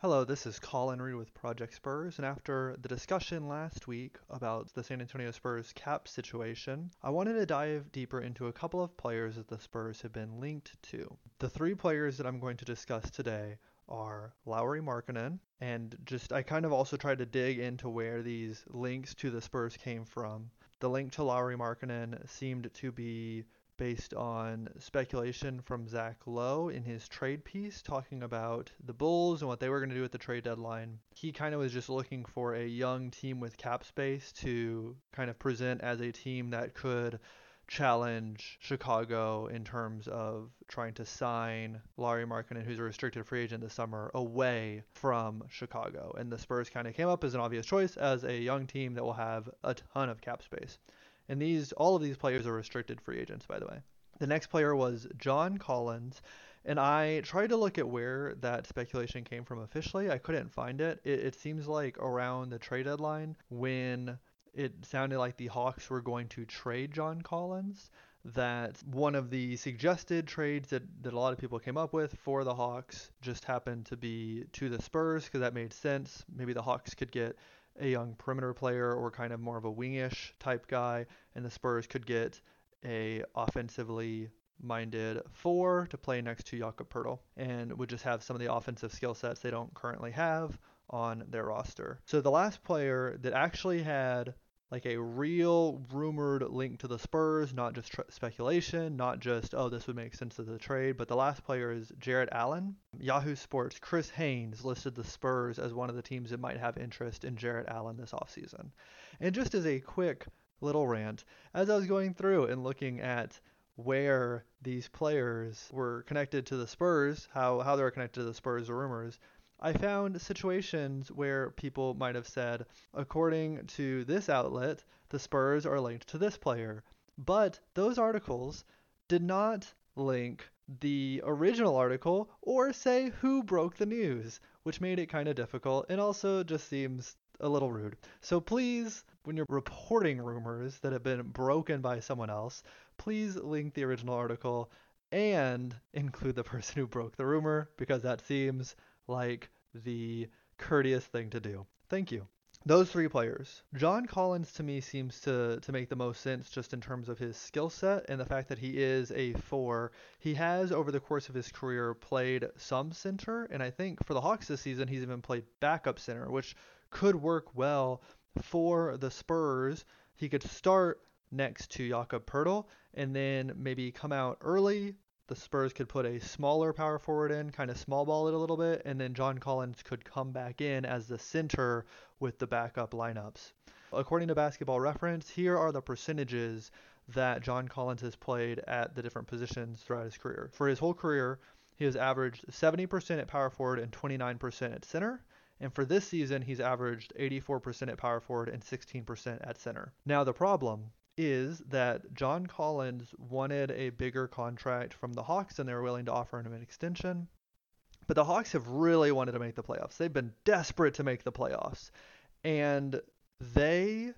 Hello, this is Colin Reed with Project Spurs, and after the discussion last week about the San Antonio Spurs cap situation, I wanted to dive deeper into a couple of players that the Spurs have been linked to. The three players that I'm going to discuss today are Lauri Markkanen, and just I kind of also tried to dig into where these links to the Spurs came from. The link to Lauri Markkanen seemed to be based on speculation from Zach Lowe in his trade piece talking about the Bulls and what they were going to do at the trade deadline. He kind of was just looking for a young team with cap space to kind of present as a team that could challenge Chicago in terms of trying to sign Lauri Markkanen, who's a restricted free agent this summer, away from Chicago. And the Spurs kind of came up as an obvious choice as a young team that will have a ton of cap space. And these, all of these players are restricted free agents, by the way. The next player was John Collins, and I tried to look at where that speculation came from officially. I couldn't find it. It, it seems like around the trade deadline when it sounded like the Hawks were going to trade John Collins. That one of the suggested trades that, that a lot of people came up with for the Hawks just happened to be to the Spurs because that made sense. Maybe the Hawks could get a young perimeter player or kind of more of a wingish type guy, and the Spurs could get a offensively minded four to play next to Jakob Poeltl and would just have some of the offensive skill sets they don't currently have on their roster. So the last player that actually had like a real rumored link to the Spurs, not just speculation, not just, oh, this would make sense as a trade, but the last player is Jarrett Allen. Yahoo Sports' Chris Haynes listed the Spurs as one of the teams that might have interest in Jarrett Allen this offseason. And just as a quick little rant, as I was going through and looking at where these players were connected to the Spurs, how, how they were connected to the Spurs rumors, I found situations where people might have said, according to this outlet, the Spurs are linked to this player. But those articles did not link the original article or say who broke the news, which made it kind of difficult and also just seems a little rude. So please, when you're reporting rumors that have been broken by someone else, please link the original article and include the person who broke the rumor because that seems like the courteous thing to do. Thank you. Those three players. John Collins to me seems to, to make the most sense just in terms of his skill set and the fact that he is a four. He has, over the course of his career, played some center, and I think for the Hawks this season, he's even played backup center, which could work well for the Spurs. He could start next to Jakob Poeltl and then maybe come out early the Spurs could put a smaller power forward in, kind of small ball it a little bit, and then John Collins could come back in as the center with the backup lineups. According to Basketball Reference, here are the percentages that John Collins has played at the different positions throughout his career. For his whole career, he has averaged 70% at power forward and 29% at center. And for this season, he's averaged 84% at power forward and 16% at center. Now, the problem is that John Collins wanted a bigger contract from the Hawks and they were willing to offer him an extension. But the Hawks have really wanted to make the playoffs. They've been desperate to make the playoffs. And they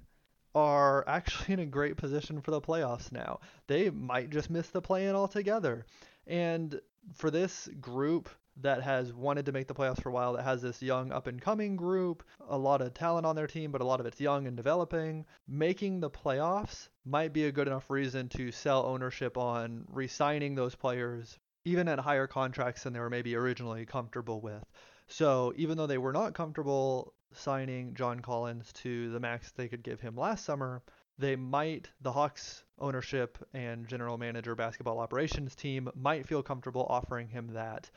are actually in a great position for the playoffs now. They might just miss the play in altogether. And for this group that has wanted to make the playoffs for a while, that has this young up and coming group, a lot of talent on their team, but a lot of it's young and developing. Making the playoffs might be a good enough reason to sell ownership on re signing those players, even at higher contracts than they were maybe originally comfortable with. So even though they were not comfortable signing John Collins to the max they could give him last summer, they might, the Hawks ownership and general manager basketball operations team might feel comfortable offering him that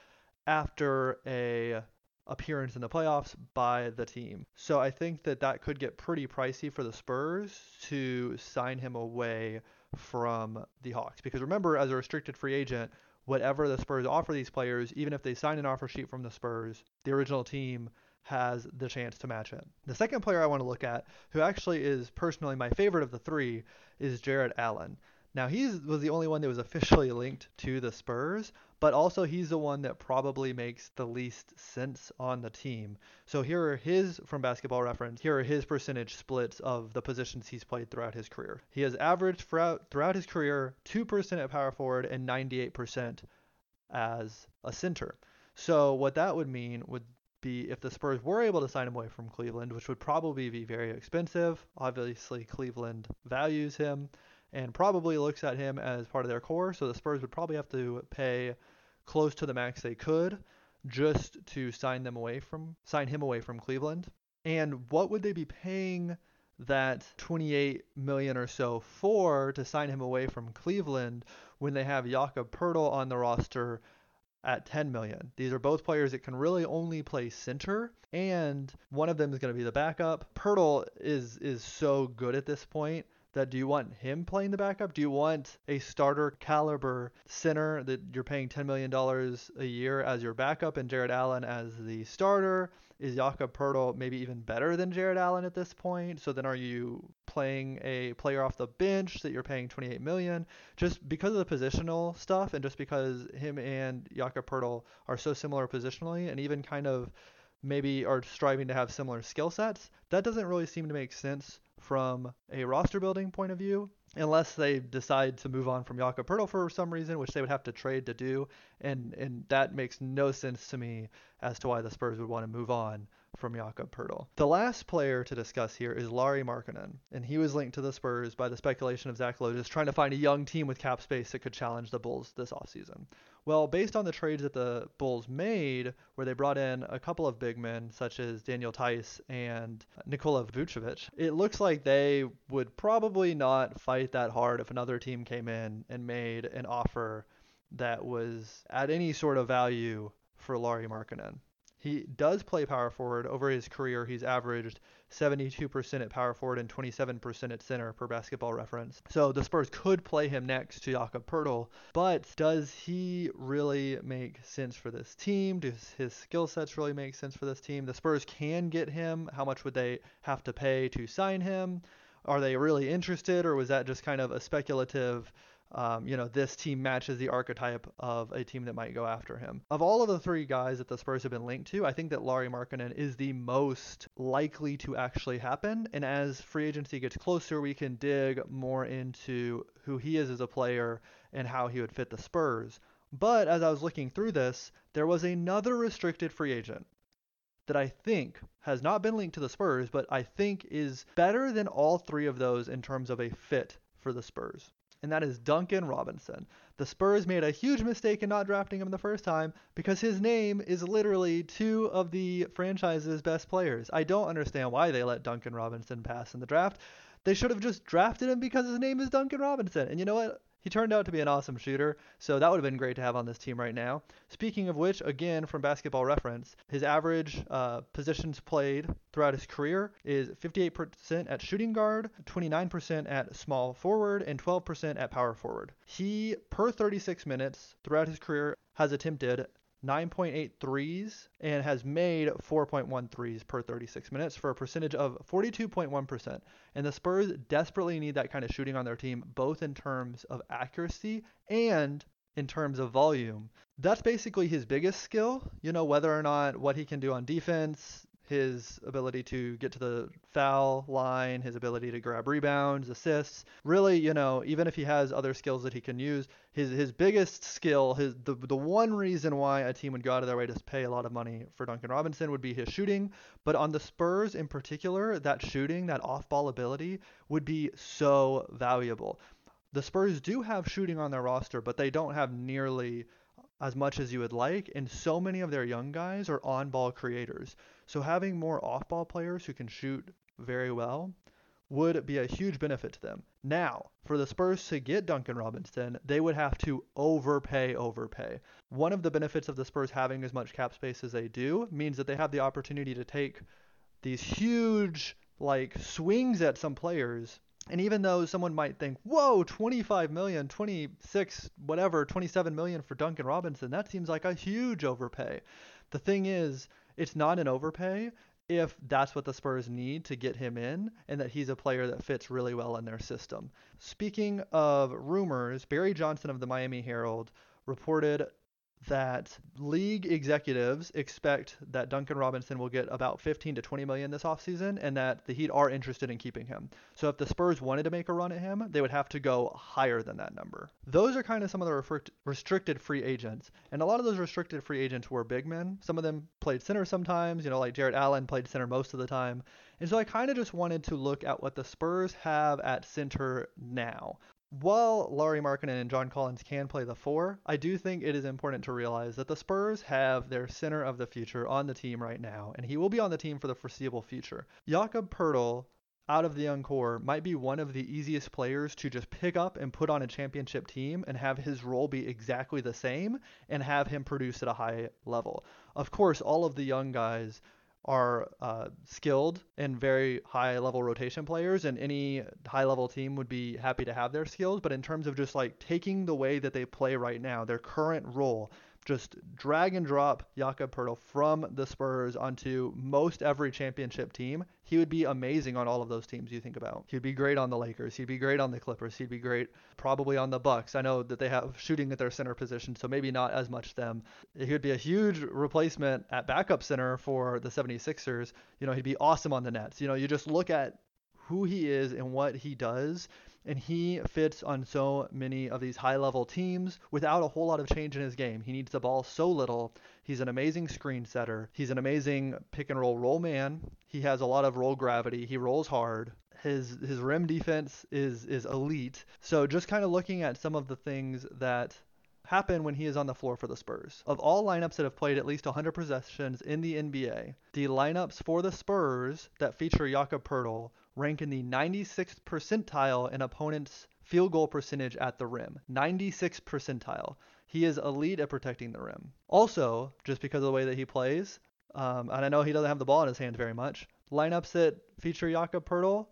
after a appearance in the playoffs by the team. So I think that that could get pretty pricey for the Spurs to sign him away from the Hawks because remember as a restricted free agent whatever the Spurs offer these players even if they sign an offer sheet from the Spurs the original team has the chance to match it. The second player I want to look at who actually is personally my favorite of the 3 is Jarrett Allen. Now he was the only one that was officially linked to the Spurs, but also he's the one that probably makes the least sense on the team. So here are his, from basketball reference, here are his percentage splits of the positions he's played throughout his career. He has averaged throughout, throughout his career 2% at power forward and 98% as a center. So what that would mean would be if the Spurs were able to sign him away from Cleveland, which would probably be very expensive. Obviously, Cleveland values him and probably looks at him as part of their core, so the Spurs would probably have to pay close to the max they could just to sign them away from sign him away from Cleveland. And what would they be paying that 28 million or so for to sign him away from Cleveland when they have Jakob Poeltl on the roster at 10 million. These are both players that can really only play center and one of them is going to be the backup. Poeltl is is so good at this point that do you want him playing the backup? Do you want a starter caliber center that you're paying $10 million a year as your backup and Jarrett Allen as the starter? Is Jakob Poeltl maybe even better than Jarrett Allen at this point? So then are you playing a player off the bench that you're paying 28 million just because of the positional stuff and just because him and Jakob Poeltl are so similar positionally and even kind of maybe are striving to have similar skill sets, that doesn't really seem to make sense from a roster building point of view, unless they decide to move on from Jakob Poeltl for some reason, which they would have to trade to do, and and that makes no sense to me as to why the Spurs would want to move on from Jakob Poeltl. The last player to discuss here is Lauri Markkanen, and he was linked to the Spurs by the speculation of Zach Lowe just trying to find a young team with cap space that could challenge the Bulls this offseason. Well, based on the trades that the Bulls made, where they brought in a couple of big men such as Daniel Theis and Nikola Vucevic, it looks like they would probably not fight that hard if another team came in and made an offer that was at any sort of value for Lauri Markkanen. He does play power forward. Over his career, he's averaged 72% at power forward and 27% at center per basketball reference. So the Spurs could play him next to Jakob Poeltl, but does he really make sense for this team? Does his skill sets really make sense for this team? The Spurs can get him. How much would they have to pay to sign him? Are they really interested, or was that just kind of a speculative um, you know, this team matches the archetype of a team that might go after him. Of all of the three guys that the Spurs have been linked to, I think that Lauri Markkanen is the most likely to actually happen. And as free agency gets closer, we can dig more into who he is as a player and how he would fit the Spurs. But as I was looking through this, there was another restricted free agent that I think has not been linked to the Spurs, but I think is better than all three of those in terms of a fit for the Spurs and that is Duncan Robinson. The Spurs made a huge mistake in not drafting him the first time because his name is literally two of the franchise's best players. I don't understand why they let Duncan Robinson pass in the draft. They should have just drafted him because his name is Duncan Robinson. And you know what? He turned out to be an awesome shooter, so that would have been great to have on this team right now. Speaking of which, again from basketball reference, his average uh, positions played throughout his career is 58% at shooting guard, 29% at small forward, and 12% at power forward. He, per 36 minutes throughout his career, has attempted 9.8 threes and has made 4.1 threes per 36 minutes for a percentage of 42.1%. And the Spurs desperately need that kind of shooting on their team, both in terms of accuracy and in terms of volume. That's basically his biggest skill. You know, whether or not what he can do on defense, his ability to get to the foul line, his ability to grab rebounds, assists. Really, you know, even if he has other skills that he can use, his his biggest skill, his the the one reason why a team would go out of their way to pay a lot of money for Duncan Robinson would be his shooting. But on the Spurs in particular, that shooting, that off-ball ability would be so valuable. The Spurs do have shooting on their roster, but they don't have nearly as much as you would like, and so many of their young guys are on ball creators. So having more off ball players who can shoot very well would be a huge benefit to them. Now, for the Spurs to get Duncan Robinson, they would have to overpay, overpay. One of the benefits of the Spurs having as much cap space as they do means that they have the opportunity to take these huge like swings at some players and even though someone might think, whoa, 25 million, 26, whatever, 27 million for Duncan Robinson, that seems like a huge overpay. The thing is, it's not an overpay if that's what the Spurs need to get him in and that he's a player that fits really well in their system. Speaking of rumors, Barry Johnson of the Miami Herald reported that league executives expect that Duncan Robinson will get about 15 to 20 million this offseason and that the Heat are interested in keeping him. So if the Spurs wanted to make a run at him, they would have to go higher than that number. Those are kind of some of the restricted free agents. And a lot of those restricted free agents were big men. Some of them played center sometimes, you know, like Jarrett Allen played center most of the time. And so I kind of just wanted to look at what the Spurs have at center now while Lauri Markkanen and John Collins can play the four, I do think it is important to realize that the Spurs have their center of the future on the team right now, and he will be on the team for the foreseeable future. Jakob Poeltl, out of the young core, might be one of the easiest players to just pick up and put on a championship team and have his role be exactly the same and have him produce at a high level. Of course, all of the young guys are uh, skilled and very high level rotation players, and any high level team would be happy to have their skills. But in terms of just like taking the way that they play right now, their current role, just drag and drop Jakob Poeltl from the Spurs onto most every championship team, he would be amazing on all of those teams you think about. He'd be great on the Lakers. He'd be great on the Clippers. He'd be great probably on the Bucks. I know that they have shooting at their center position, so maybe not as much them. He would be a huge replacement at backup center for the 76ers. You know, he'd be awesome on the Nets. You know, you just look at who he is and what he does and he fits on so many of these high level teams without a whole lot of change in his game. He needs the ball so little. He's an amazing screen setter. He's an amazing pick and roll roll man. He has a lot of roll gravity. He rolls hard. His his rim defense is is elite. So just kind of looking at some of the things that happen when he is on the floor for the Spurs. Of all lineups that have played at least 100 possessions in the NBA, the lineups for the Spurs that feature Jakob Poeltl rank in the 96th percentile in opponents' field goal percentage at the rim. 96th percentile. He is elite at protecting the rim. Also, just because of the way that he plays, um, and I know he doesn't have the ball in his hands very much, lineups that feature Jakob Poeltl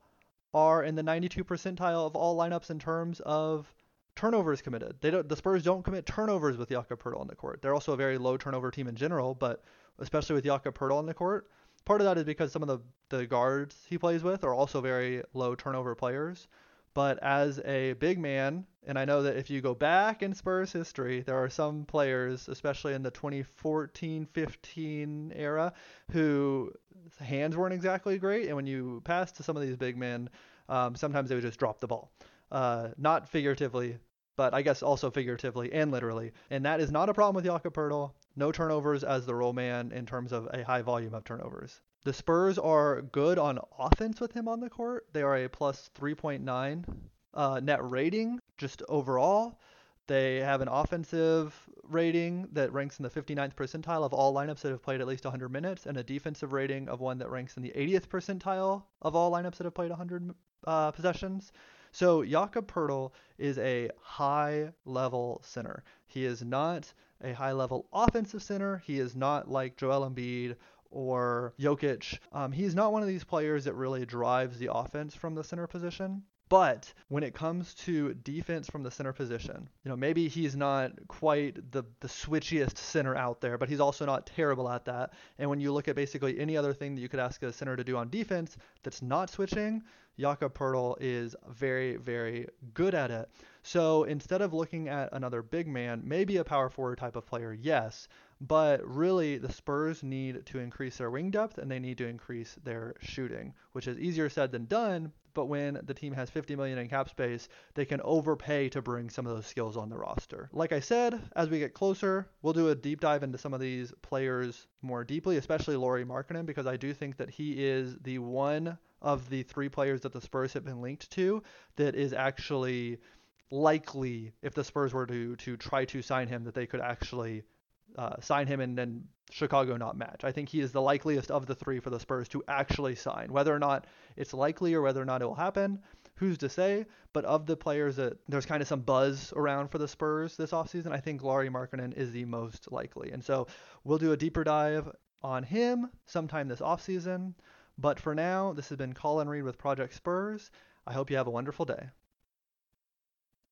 are in the 92 percentile of all lineups in terms of turnovers committed. They don't, the Spurs don't commit turnovers with Jakob Poeltl on the court. They're also a very low turnover team in general, but especially with Jakob Poeltl on the court, part of that is because some of the, the guards he plays with are also very low turnover players. But as a big man, and I know that if you go back in Spurs history, there are some players, especially in the 2014 15 era, who hands weren't exactly great. And when you pass to some of these big men, um, sometimes they would just drop the ball. Uh, not figuratively, but I guess also figuratively and literally. And that is not a problem with Jakob Poeltl. No turnovers as the roll man in terms of a high volume of turnovers. The Spurs are good on offense with him on the court. They are a plus 3.9 uh, net rating just overall. They have an offensive rating that ranks in the 59th percentile of all lineups that have played at least 100 minutes, and a defensive rating of one that ranks in the 80th percentile of all lineups that have played 100 uh, possessions. So Jakob Poeltl is a high level center. He is not a high level offensive center. He is not like Joel Embiid or Jokic. Um, he's not one of these players that really drives the offense from the center position. But when it comes to defense from the center position, you know, maybe he's not quite the, the switchiest center out there, but he's also not terrible at that. And when you look at basically any other thing that you could ask a center to do on defense that's not switching, Jakob Poeltl is very, very good at it. So instead of looking at another big man, maybe a power forward type of player, yes, but really the Spurs need to increase their wing depth and they need to increase their shooting, which is easier said than done. But when the team has 50 million in cap space, they can overpay to bring some of those skills on the roster. Like I said, as we get closer, we'll do a deep dive into some of these players more deeply, especially Lauri Markkanen, because I do think that he is the one of the three players that the Spurs have been linked to that is actually likely if the Spurs were to to try to sign him that they could actually uh, sign him and then Chicago not match. I think he is the likeliest of the three for the Spurs to actually sign. Whether or not it's likely or whether or not it will happen, who's to say? But of the players that there's kind of some buzz around for the Spurs this offseason, I think Lauri Markkanen is the most likely. And so we'll do a deeper dive on him sometime this offseason. But for now, this has been Colin Reed with Project Spurs. I hope you have a wonderful day.